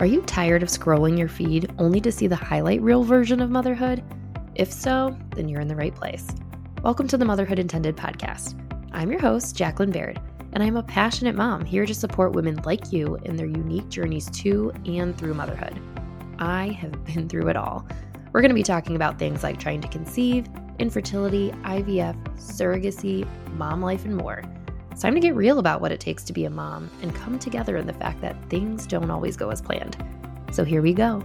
Are you tired of scrolling your feed only to see the highlight reel version of motherhood? If so, then you're in the right place. Welcome to the Motherhood Intended podcast. I'm your host, Jacqueline Baird, and I'm a passionate mom here to support women like you in their unique journeys to and through motherhood. I have been through it all. We're going to be talking about things like trying to conceive, infertility, IVF, surrogacy, mom life, and more. It's time to get real about what it takes to be a mom and come together in the fact that things don't always go as planned. So here we go.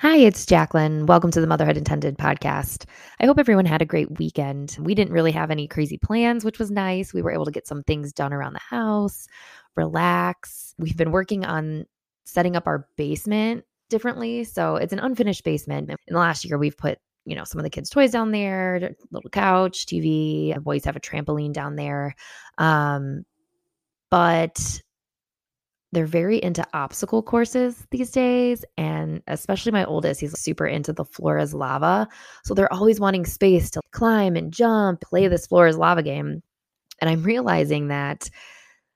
Hi, it's Jacqueline. Welcome to the Motherhood Intended podcast. I hope everyone had a great weekend. We didn't really have any crazy plans, which was nice. We were able to get some things done around the house, relax. We've been working on setting up our basement differently. So it's an unfinished basement. In the last year, we've put you know, some of the kids' toys down there, little couch, TV. The boys have a trampoline down there. Um, but they're very into obstacle courses these days. And especially my oldest, he's super into the floor is lava. So they're always wanting space to climb and jump, play this floor is lava game. And I'm realizing that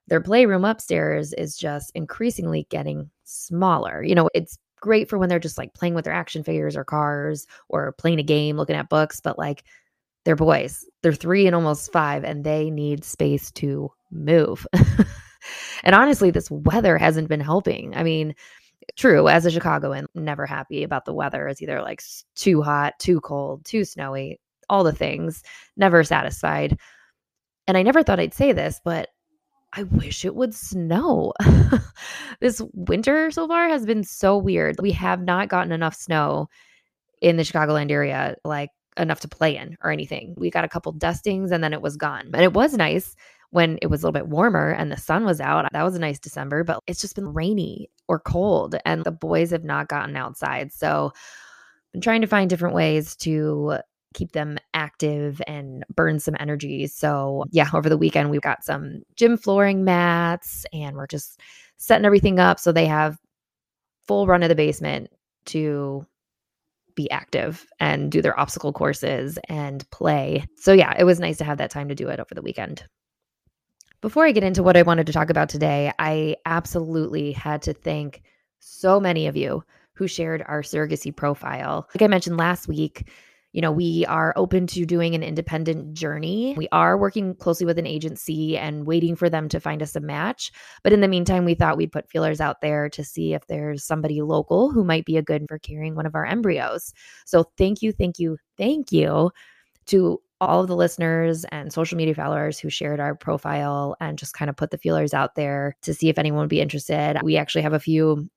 their playroom upstairs is just increasingly getting smaller. You know, it's great for when they're just like playing with their action figures or cars or playing a game, looking at books, but like they're boys. They're three and almost five, and they need space to move. and honestly, this weather hasn't been helping. I mean, true, as a Chicagoan, never happy about the weather. It's either like too hot, too cold, too snowy, all the things, never satisfied. And I never thought I'd say this, but I wish it would snow. this winter so far has been so weird. We have not gotten enough snow in the Chicagoland area, like enough to play in or anything. We got a couple dustings and then it was gone. And it was nice when it was a little bit warmer and the sun was out. That was a nice December, but it's just been rainy or cold and the boys have not gotten outside. So I'm trying to find different ways to keep them active and burn some energy. So, yeah, over the weekend, we've got some gym flooring mats and we're just setting everything up so they have full run of the basement to be active and do their obstacle courses and play. So, yeah, it was nice to have that time to do it over the weekend. Before I get into what I wanted to talk about today, I absolutely had to thank so many of you who shared our surrogacy profile. Like I mentioned last week, you know, we are open to doing an independent journey. We are working closely with an agency and waiting for them to find us a match. But in the meantime, we thought we'd put feelers out there to see if there's somebody local who might be a good for carrying one of our embryos. So thank you, thank you, thank you to all of the listeners and social media followers who shared our profile and just kind of put the feelers out there to see if anyone would be interested. We actually have a few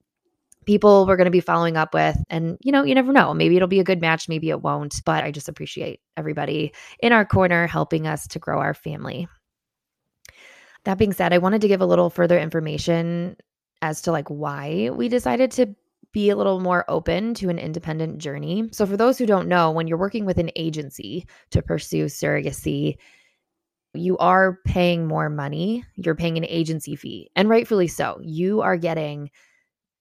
people we're going to be following up with. And, you know, you never know. Maybe it'll be a good match, maybe it won't. But I just appreciate everybody in our corner helping us to grow our family. That being said, I wanted to give a little further information as to like why we decided to be a little more open to an independent journey. So, for those who don't know, when you're working with an agency to pursue surrogacy, you are paying more money. You're paying an agency fee, and rightfully so. You are getting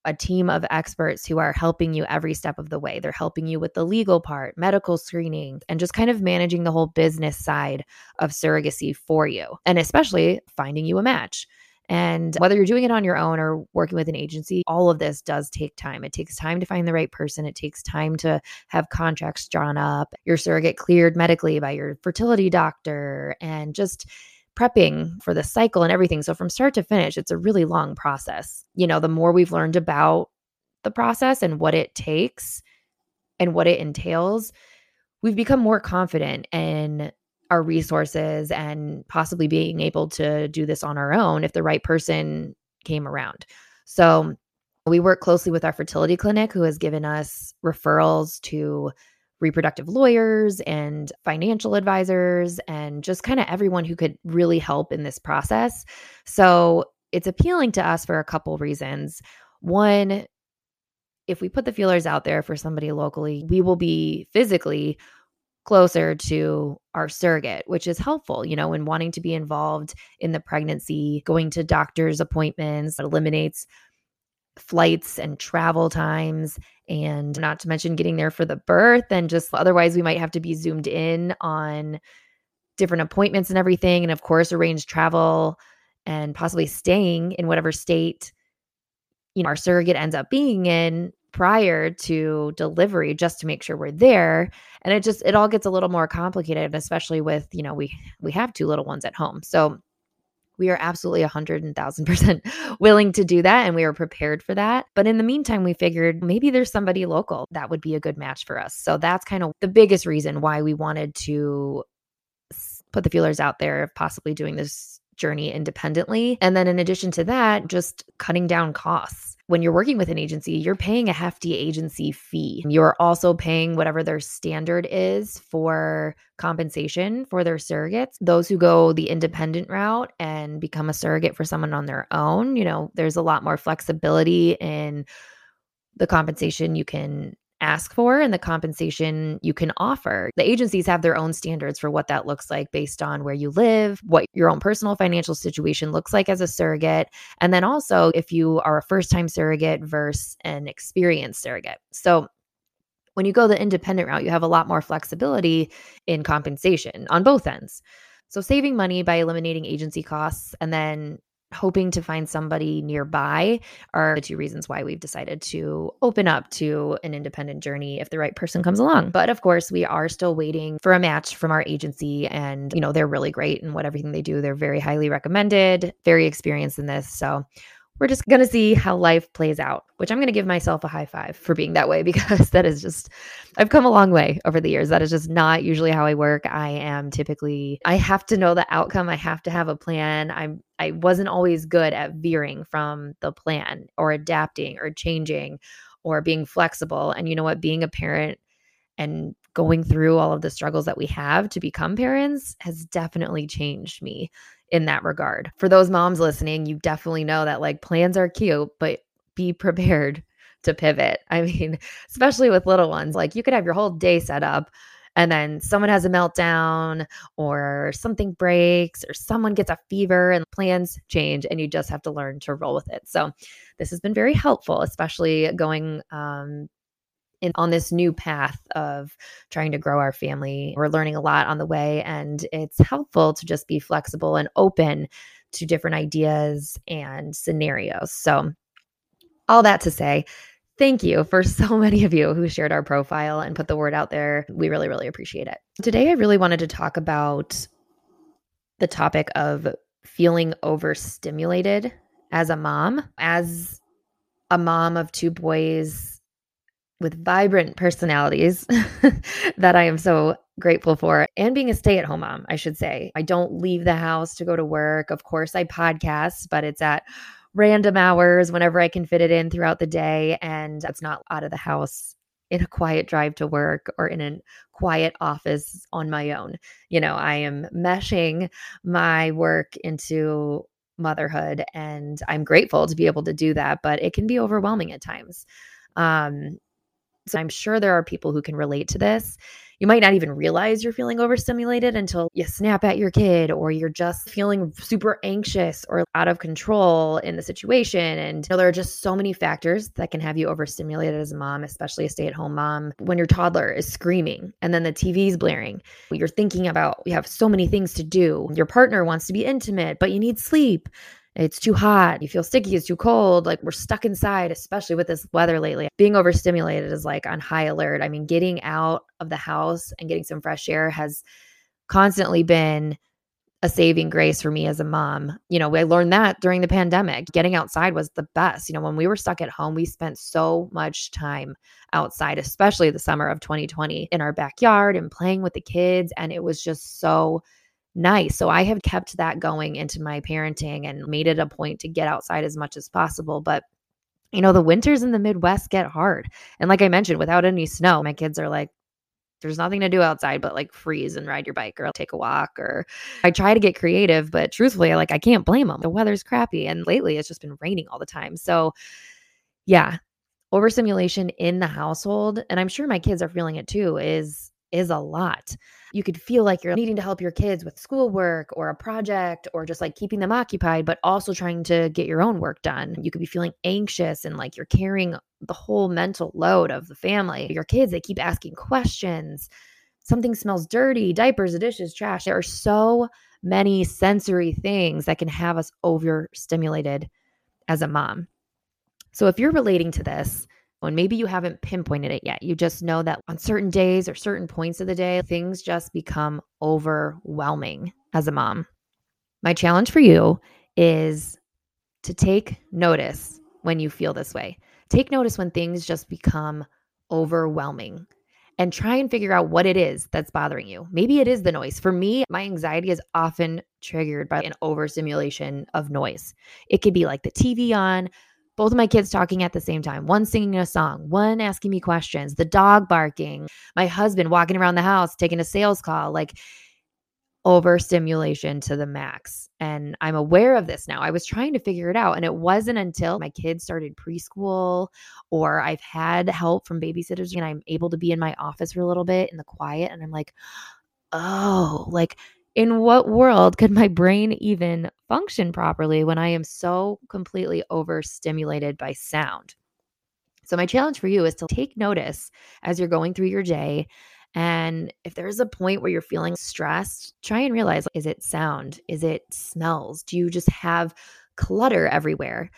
a team of experts who are helping you every step of the way. They're helping you with the legal part, medical screening, and just kind of managing the whole business side of surrogacy for you, and especially finding you a match. And whether you're doing it on your own or working with an agency, all of this does take time. It takes time to find the right person. It takes time to have contracts drawn up, your surrogate cleared medically by your fertility doctor, and just prepping for the cycle and everything. So from start to finish, it's a really long process. You know, the more we've learned about the process and what it takes and what it entails, we've become more confident in our resources and possibly being able to do this on our own if the right person came around. So we work closely with our fertility clinic who has given us referrals to reproductive lawyers and financial advisors and just kind of everyone who could really help in this process. So it's appealing to us for a couple reasons. One, if we put the feelers out there for somebody locally, we will be physically closer to our surrogate, which is helpful, you know, in wanting to be involved in the pregnancy, going to doctor's appointments, eliminates flights and travel times and not to mention getting there for the birth and just otherwise we might have to be zoomed in on different appointments and everything and of course arrange travel and possibly staying in whatever state you know, our surrogate ends up being in prior to delivery just to make sure we're there. And it just it all gets a little more complicated especially with you know we we have two little ones at home. So we are absolutely a hundred and thousand percent willing to do that and we are prepared for that. But in the meantime we figured maybe there's somebody local that would be a good match for us. So that's kind of the biggest reason why we wanted to put the feelers out there of possibly doing this journey independently and then in addition to that just cutting down costs when you're working with an agency, you're paying a hefty agency fee. You're also paying whatever their standard is for compensation for their surrogates. Those who go the independent route and become a surrogate for someone on their own, you know, there's a lot more flexibility in the compensation you can ask for and the compensation you can offer. The agencies have their own standards for what that looks like based on where you live, what your own personal financial situation looks like as a surrogate, and then also if you are a first time surrogate versus an experienced surrogate. So when you go the independent route, you have a lot more flexibility in compensation on both ends. So saving money by eliminating agency costs and then hoping to find somebody nearby are the two reasons why we've decided to open up to an independent journey if the right person comes along. But of course, we are still waiting for a match from our agency and you know, they're really great and what everything they do. They're very highly recommended, very experienced in this. So we're just going to see how life plays out, which I'm going to give myself a high five for being that way because that is just, I've come a long way over the years. That is just not usually how I work. I am typically, I have to know the outcome. I have to have a plan. I'm, I wasn't always good at veering from the plan or adapting or changing or being flexible. And you know what? Being a parent and going through all of the struggles that we have to become parents has definitely changed me in that regard. For those moms listening, you definitely know that like plans are cute, but be prepared to pivot. I mean, especially with little ones, like you could have your whole day set up and then someone has a meltdown or something breaks or someone gets a fever and plans change and you just have to learn to roll with it. So this has been very helpful, especially going um, in, on this new path of trying to grow our family. We're learning a lot on the way, and it's helpful to just be flexible and open to different ideas and scenarios. So, all that to say, thank you for so many of you who shared our profile and put the word out there. We really, really appreciate it. Today, I really wanted to talk about the topic of feeling overstimulated as a mom, as a mom of two boys with vibrant personalities that I am so grateful for, and being a stay at home mom, I should say. I don't leave the house to go to work. Of course, I podcast, but it's at random hours whenever I can fit it in throughout the day. And it's not out of the house in a quiet drive to work or in a quiet office on my own. You know, I am meshing my work into motherhood and I'm grateful to be able to do that, but it can be overwhelming at times. Um, so I'm sure there are people who can relate to this. You might not even realize you're feeling overstimulated until you snap at your kid or you're just feeling super anxious or out of control in the situation. And you know, there are just so many factors that can have you overstimulated as a mom, especially a stay at home mom, when your toddler is screaming and then the TV's blaring. You're thinking about, you have so many things to do. Your partner wants to be intimate, but you need sleep it's too hot, you feel sticky, it's too cold, like we're stuck inside, especially with this weather lately. Being overstimulated is like on high alert. I mean, getting out of the house and getting some fresh air has constantly been a saving grace for me as a mom. You know, I learned that during the pandemic. Getting outside was the best. You know, when we were stuck at home, we spent so much time outside, especially the summer of 2020 in our backyard and playing with the kids. And it was just so nice. So I have kept that going into my parenting and made it a point to get outside as much as possible. But you know, the winters in the Midwest get hard. And like I mentioned, without any snow, my kids are like, there's nothing to do outside but like freeze and ride your bike or take a walk or I try to get creative, but truthfully, like I can't blame them. The weather's crappy and lately it's just been raining all the time. So yeah, overstimulation in the household and I'm sure my kids are feeling it too is is a lot. You could feel like you're needing to help your kids with schoolwork or a project or just like keeping them occupied, but also trying to get your own work done. You could be feeling anxious and like you're carrying the whole mental load of the family. Your kids, they keep asking questions. Something smells dirty, diapers, dishes, trash. There are so many sensory things that can have us overstimulated as a mom. So if you're relating to this, and maybe you haven't pinpointed it yet, you just know that on certain days or certain points of the day, things just become overwhelming as a mom. My challenge for you is to take notice when you feel this way. Take notice when things just become overwhelming and try and figure out what it is that's bothering you. Maybe it is the noise. For me, my anxiety is often triggered by an overstimulation of noise. It could be like the TV on, both of my kids talking at the same time, one singing a song, one asking me questions, the dog barking, my husband walking around the house taking a sales call. Like overstimulation to the max. And I'm aware of this now. I was trying to figure it out. And it wasn't until my kids started preschool or I've had help from babysitters and I'm able to be in my office for a little bit in the quiet. And I'm like, oh, like in what world could my brain even function properly when I am so completely overstimulated by sound? So, my challenge for you is to take notice as you're going through your day and if there's a point where you're feeling stressed, try and realize is it sound? Is it smells? Do you just have clutter everywhere?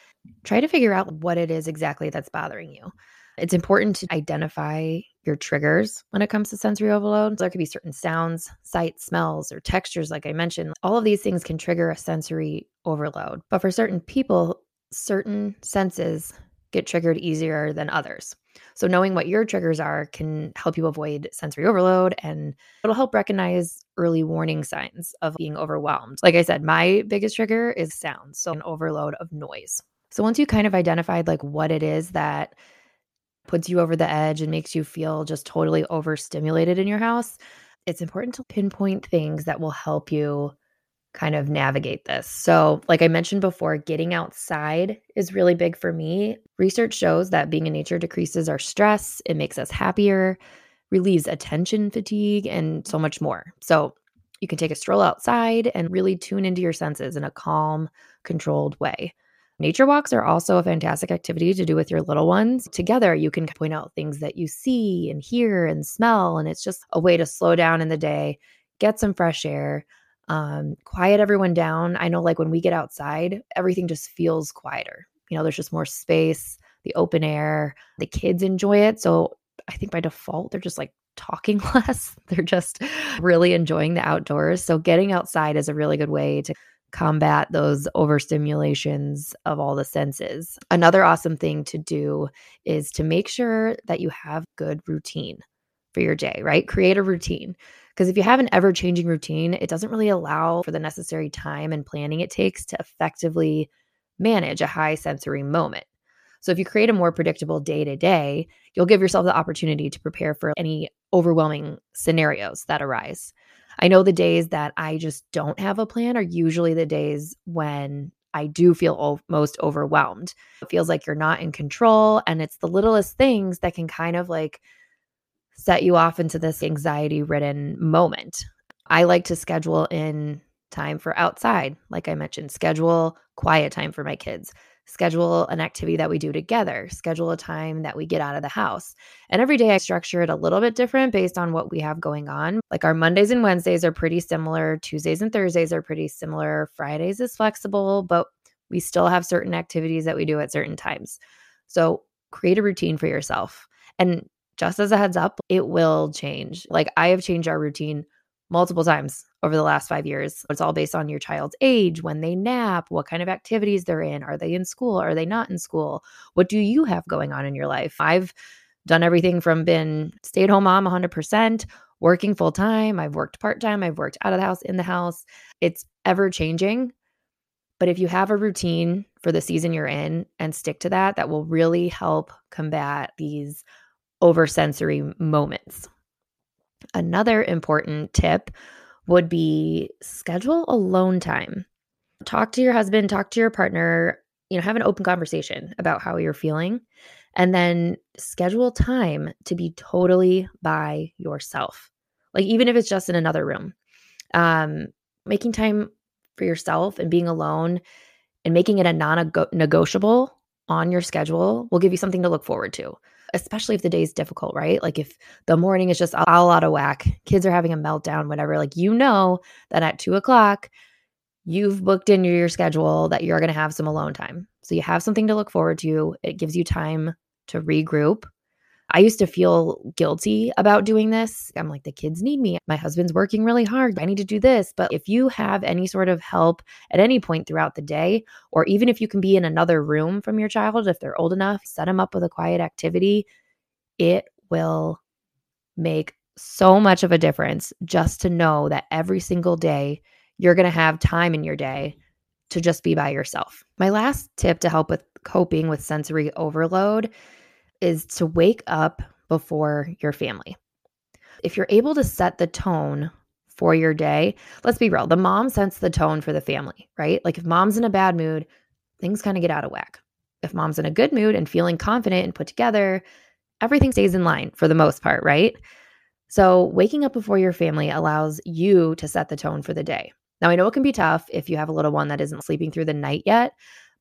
Try to figure out what it is exactly that's bothering you. It's important to identify your triggers when it comes to sensory overload. There could be certain sounds, sights, smells, or textures, like I mentioned. All of these things can trigger a sensory overload. But for certain people, certain senses get triggered easier than others. So, knowing what your triggers are can help you avoid sensory overload and it'll help recognize early warning signs of being overwhelmed. Like I said, my biggest trigger is sound, so an overload of noise. So, once you kind of identified like what it is that puts you over the edge and makes you feel just totally overstimulated in your house, it's important to pinpoint things that will help you kind of navigate this. So, like I mentioned before, getting outside is really big for me. Research shows that being in nature decreases our stress, it makes us happier, relieves attention fatigue, and so much more. So, you can take a stroll outside and really tune into your senses in a calm, controlled way. Nature walks are also a fantastic activity to do with your little ones. Together, you can point out things that you see and hear and smell, and it's just a way to slow down in the day, get some fresh air, um, quiet everyone down. I know, like when we get outside, everything just feels quieter. You know, there's just more space, the open air, the kids enjoy it. So I think by default, they're just like talking less. They're just really enjoying the outdoors. So getting outside is a really good way to combat those overstimulations of all the senses. Another awesome thing to do is to make sure that you have good routine for your day, right? Create a routine. Because if you have an ever changing routine, it doesn't really allow for the necessary time and planning it takes to effectively manage a high sensory moment. So if you create a more predictable day to day, you'll give yourself the opportunity to prepare for any overwhelming scenarios that arise. I know the days that I just don't have a plan are usually the days when I do feel o- most overwhelmed. It feels like you're not in control, and it's the littlest things that can kind of like set you off into this anxiety ridden moment. I like to schedule in time for outside, like I mentioned, schedule quiet time for my kids, schedule an activity that we do together, schedule a time that we get out of the house. And every day I structure it a little bit different based on what we have going on. Like our Mondays and Wednesdays are pretty similar, Tuesdays and Thursdays are pretty similar, Fridays is flexible, but we still have certain activities that we do at certain times. So create a routine for yourself. And just as a heads up, it will change. Like I have changed our routine multiple times over the last five years. It's all based on your child's age, when they nap, what kind of activities they're in. Are they in school? Are they not in school? What do you have going on in your life? I've done everything from been stay at home mom 100%, working full time. I've worked part time. I've worked out of the house, in the house. It's ever changing. But if you have a routine for the season you're in and stick to that, that will really help combat these oversensory moments. Another important tip would be schedule alone time. Talk to your husband, talk to your partner, you know, have an open conversation about how you're feeling and then schedule time to be totally by yourself. Like even if it's just in another room. Um making time for yourself and being alone and making it a non-negotiable on your schedule will give you something to look forward to especially if the day is difficult, right? Like if the morning is just all out of whack, kids are having a meltdown, whatever, like you know that at two o'clock, you've booked into your schedule that you're going to have some alone time. So you have something to look forward to. It gives you time to regroup. I used to feel guilty about doing this. I'm like, the kids need me. My husband's working really hard. I need to do this. But if you have any sort of help at any point throughout the day, or even if you can be in another room from your child, if they're old enough, set them up with a quiet activity, it will make so much of a difference just to know that every single day you're going to have time in your day to just be by yourself. My last tip to help with coping with sensory overload is to wake up before your family. If you're able to set the tone for your day, let's be real, the mom sets the tone for the family, right? Like if mom's in a bad mood, things kind of get out of whack. If mom's in a good mood and feeling confident and put together, everything stays in line for the most part, right? So, waking up before your family allows you to set the tone for the day. Now, I know it can be tough if you have a little one that isn't sleeping through the night yet,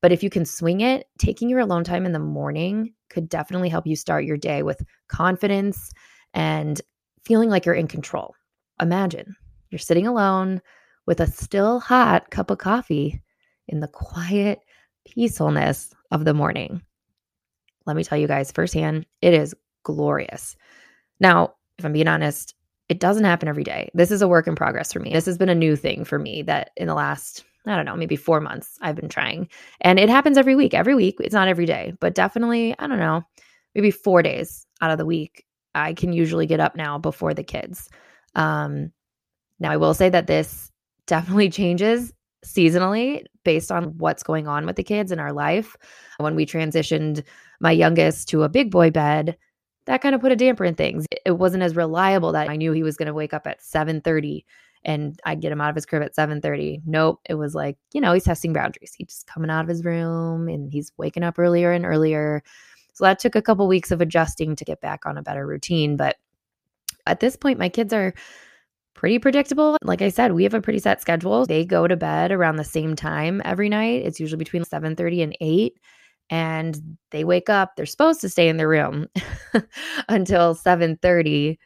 but if you can swing it, taking your alone time in the morning could definitely help you start your day with confidence and feeling like you're in control. Imagine you're sitting alone with a still hot cup of coffee in the quiet peacefulness of the morning. Let me tell you guys firsthand, it is glorious. Now, if I'm being honest, it doesn't happen every day. This is a work in progress for me. This has been a new thing for me that in the last, I don't know, maybe four months I've been trying. And it happens every week. Every week. It's not every day, but definitely, I don't know, maybe four days out of the week, I can usually get up now before the kids. Um, now, I will say that this definitely changes seasonally based on what's going on with the kids in our life. When we transitioned my youngest to a big boy bed, that kind of put a damper in things. It wasn't as reliable that I knew he was going to wake up at 7:30 and I'd get him out of his crib at 7:30. Nope, it was like, you know, he's testing boundaries. He's just coming out of his room and he's waking up earlier and earlier. So that took a couple weeks of adjusting to get back on a better routine, but at this point my kids are pretty predictable. Like I said, we have a pretty set schedule. They go to bed around the same time every night. It's usually between 7:30 and 8 and they wake up they're supposed to stay in their room until 7:30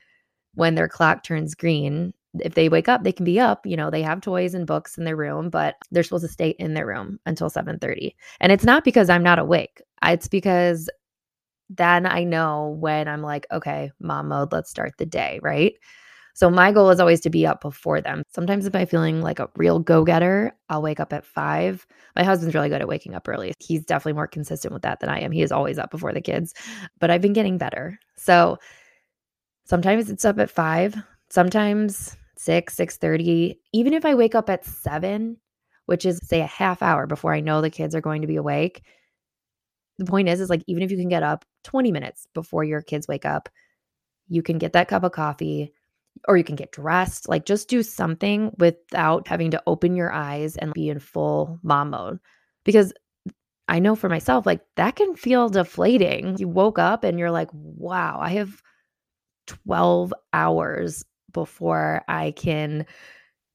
when their clock turns green if they wake up they can be up you know they have toys and books in their room but they're supposed to stay in their room until 7:30 and it's not because I'm not awake it's because then I know when I'm like okay mom mode let's start the day right so my goal is always to be up before them. Sometimes if I'm feeling like a real go-getter, I'll wake up at 5. My husband's really good at waking up early. He's definitely more consistent with that than I am. He is always up before the kids, but I've been getting better. So sometimes it's up at 5, sometimes 6, 6:30. Even if I wake up at 7, which is say a half hour before I know the kids are going to be awake, the point is is like even if you can get up 20 minutes before your kids wake up, you can get that cup of coffee or you can get dressed. Like just do something without having to open your eyes and be in full mom mode. Because I know for myself, like that can feel deflating. You woke up and you're like, wow, I have 12 hours before I can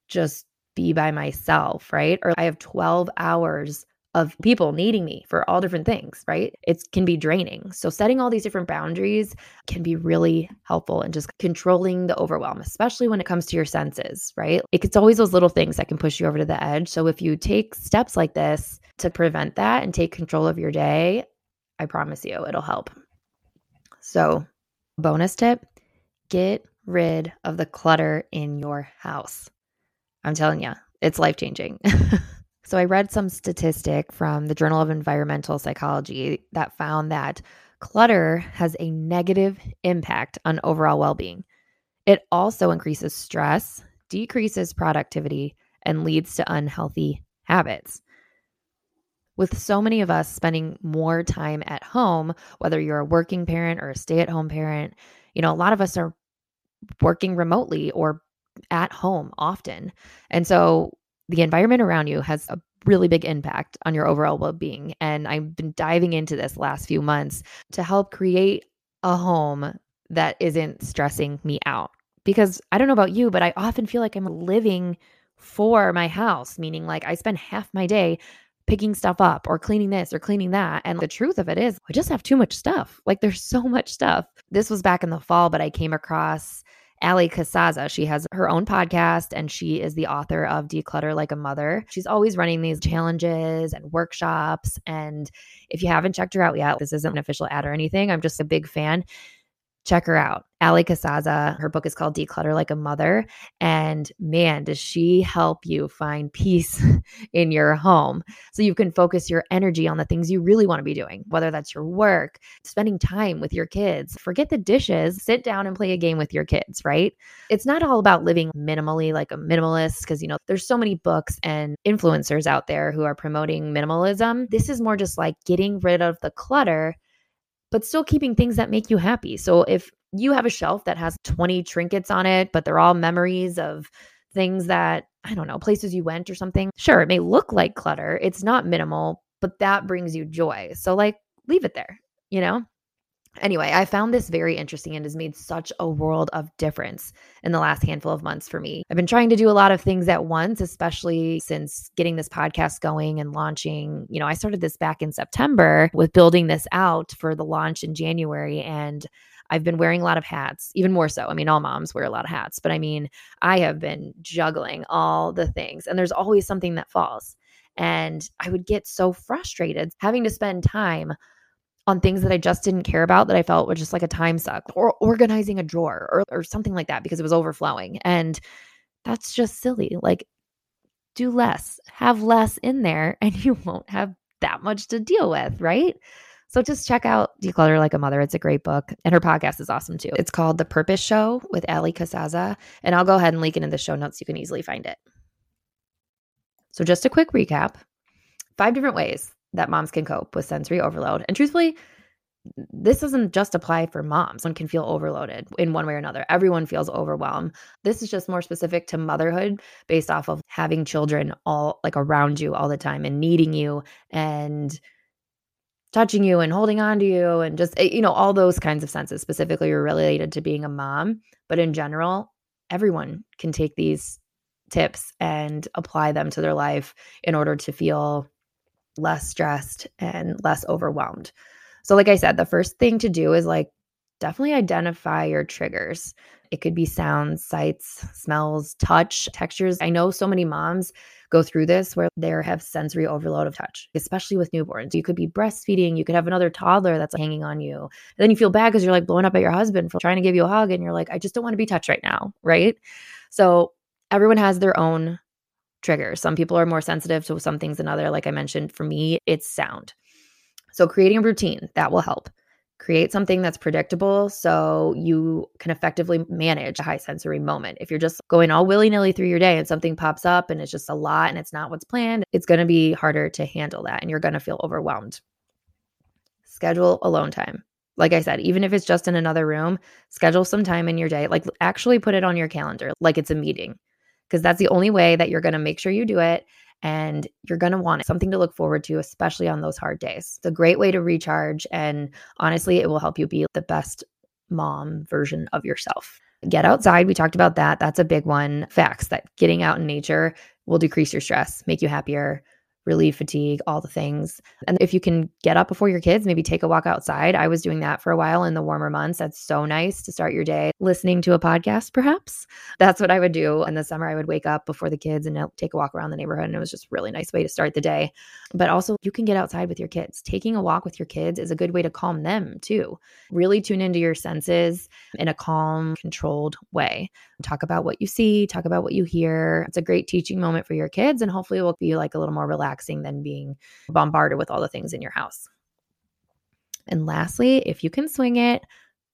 just be by myself, right? Or I have 12 hours of people needing me for all different things, right? It can be draining. So, setting all these different boundaries can be really helpful and just controlling the overwhelm, especially when it comes to your senses, right? It's always those little things that can push you over to the edge. So, if you take steps like this to prevent that and take control of your day, I promise you it'll help. So, bonus tip get rid of the clutter in your house. I'm telling you, it's life changing. So I read some statistic from the Journal of Environmental Psychology that found that clutter has a negative impact on overall well-being. It also increases stress, decreases productivity, and leads to unhealthy habits. With so many of us spending more time at home, whether you're a working parent or a stay-at-home parent, you know, a lot of us are working remotely or at home often. And so the environment around you has a really big impact on your overall well-being and I've been diving into this last few months to help create a home that isn't stressing me out. Because I don't know about you but I often feel like I'm living for my house meaning like I spend half my day picking stuff up or cleaning this or cleaning that and the truth of it is I just have too much stuff. Like there's so much stuff. This was back in the fall but I came across Allie Casazza. She has her own podcast and she is the author of Declutter Like a Mother. She's always running these challenges and workshops. And if you haven't checked her out yet, this isn't an official ad or anything. I'm just a big fan check her out. Allie Casazza, her book is called Declutter Like a Mother. And man, does she help you find peace in your home so you can focus your energy on the things you really want to be doing, whether that's your work, spending time with your kids. Forget the dishes, sit down and play a game with your kids, right? It's not all about living minimally like a minimalist, because, you know, there's so many books and influencers out there who are promoting minimalism. This is more just like getting rid of the clutter but still keeping things that make you happy. So if you have a shelf that has 20 trinkets on it, but they're all memories of things that, I don't know, places you went or something, sure, it may look like clutter. It's not minimal, but that brings you joy. So, like, leave it there, you know? Anyway, I found this very interesting and has made such a world of difference in the last handful of months for me. I've been trying to do a lot of things at once, especially since getting this podcast going and launching. You know, I started this back in September with building this out for the launch in January. And I've been wearing a lot of hats, even more so. I mean, all moms wear a lot of hats, but I mean, I have been juggling all the things, and there's always something that falls. And I would get so frustrated having to spend time on things that I just didn't care about that I felt were just like a time suck or organizing a drawer or, or something like that because it was overflowing. And that's just silly. Like, do less, have less in there, and you won't have that much to deal with, right? So just check out Declutter Like a Mother. It's a great book. And her podcast is awesome too. It's called The Purpose Show with Allie Casazza. And I'll go ahead and link it in the show notes. You can easily find it. So just a quick recap five different ways that moms can cope with sensory overload. And truthfully, this doesn't just apply for moms. One can feel overloaded in one way or another. Everyone feels overwhelmed. This is just more specific to motherhood based off of having children all like around you all the time and needing you and touching you and holding on to you and just eh, you know all those kinds of senses specifically are related to being a mom, but in general, everyone can take these tips and apply them to their life in order to feel less stressed and less overwhelmed. So, like I said, the first thing to do is like definitely identify your triggers. It could be sounds, sights, smells, touch, textures. I know so many moms go through this where they have sensory overload of touch, especially with newborns. You could be breastfeeding, you could have another toddler that's hanging on you. And then you feel bad because you're like blowing up at your husband for trying to give you a hug and you're like, I just don't want to be touched right now. Right. So everyone has their own triggers. Some people are more sensitive to some things than other. Like I mentioned, for me, it's sound. So creating a routine that will help. Create something that's predictable so you can effectively manage a high sensory moment. If you're just going all willy nilly through your day and something pops up and it's just a lot and it's not what's planned, it's going to be harder to handle that and you're going to feel overwhelmed. Schedule alone time. Like I said, even if it's just in another room, schedule some time in your day. Like actually put it on your calendar like it's a meeting because that's the only way that you're going to make sure you do it and you're going to want something to look forward to, especially on those hard days. It's a great way to recharge. And honestly, it will help you be the best mom version of yourself. Get outside. We talked about that. That's a big one. Facts that getting out in nature will decrease your stress, make you happier, relieve fatigue, all the things. And if you can get up before your kids, maybe take a walk outside. I was doing that for a while in the warmer months. That's so nice to start your day listening to a podcast, perhaps. That's what I would do. In the summer, I would wake up before the kids and uh, take a walk around the neighborhood. And it was just a really nice way to start the day. But also, you can get outside with your kids. Taking a walk with your kids is a good way to calm them too. Really tune into your senses in a calm, controlled way. Talk about what you see, talk about what you hear. It's a great teaching moment for your kids. And hopefully, it will be like a little more relaxing than being bombarded with all the things in your house. And lastly, if you can swing it,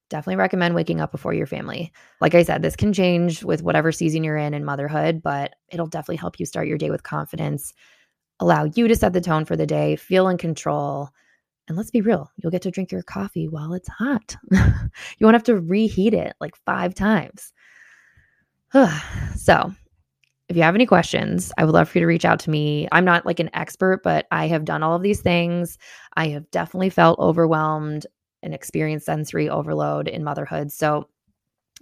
definitely recommend waking up before your family. Like I said, this can change with whatever season you're in in motherhood, but it'll definitely help you start your day with confidence, allow you to set the tone for the day, feel in control. And let's be real, you'll get to drink your coffee while it's hot. you won't have to reheat it like five times. so, if you have any questions, I would love for you to reach out to me. I'm not like an expert, but I have done all of these things. I have definitely felt overwhelmed and experienced sensory overload in motherhood. So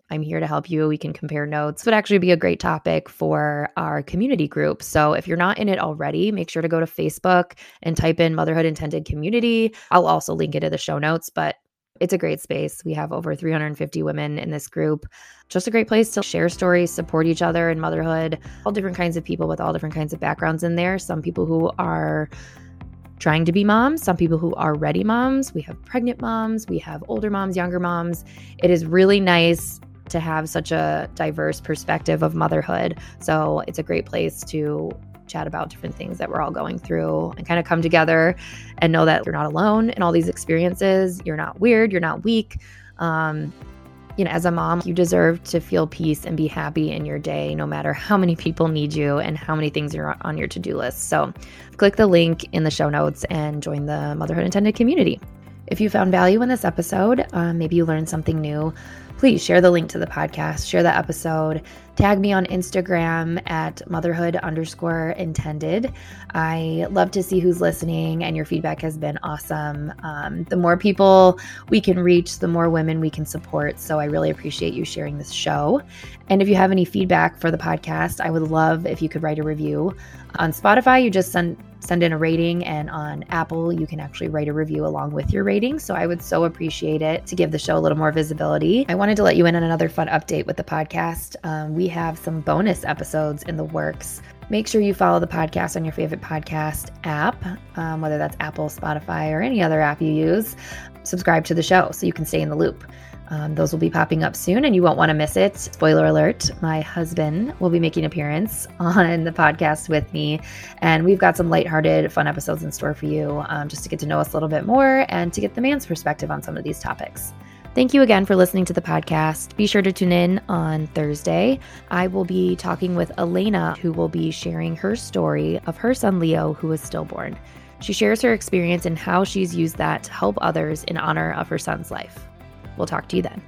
I'm here to help you. We can compare notes. Would actually be a great topic for our community group. So if you're not in it already, make sure to go to Facebook and type in Motherhood Intended Community. I'll also link it in the show notes, but It's a great space. We have over 350 women in this group. Just a great place to share stories, support each other in motherhood, all different kinds of people with all different kinds of backgrounds in there. Some people who are trying to be moms, some people who are ready moms. We have pregnant moms, we have older moms, younger moms. It is really nice to have such a diverse perspective of motherhood. So it's a great place to chat about different things that we're all going through and kind of come together and know that you're not alone in all these experiences. You're not weird, you're not weak. Um, you know, as a mom, you deserve to feel peace and be happy in your day, no matter how many people need you and how many things are on your to do list. So, click the link in the show notes and join the Motherhood Intended community. If you found value in this episode, um, maybe you learned something new, please share the link to the podcast, share the episode, tag me on Instagram at motherhood underscore intended. I love to see who's listening, and your feedback has been awesome. Um, the more people we can reach, the more women we can support. So I really appreciate you sharing this show. And if you have any feedback for the podcast, I would love if you could write a review. On Spotify, you just send send in a rating. And on Apple, you can actually write a review along with your rating. So I would so appreciate it to give the show a little more visibility. I wanted to let you in on another fun update with the podcast. Um, we have some bonus episodes in the works. Make sure you follow the podcast on your favorite podcast app, um, whether that's Apple, Spotify, or any other app you use. Subscribe to the show so you can stay in the loop. Um, those will be popping up soon and you won't want to miss it. Spoiler alert, my husband will be making appearance on the podcast with me. And we've got some lighthearted, fun episodes in store for you um, just to get to know us a little bit more and to get the man's perspective on some of these topics. Thank you again for listening to the podcast. Be sure to tune in on Thursday. I will be talking with Elena, who will be sharing her story of her son Leo, who was stillborn. She shares her experience and how she's used that to help others in honor of her son's life. We'll talk to you then.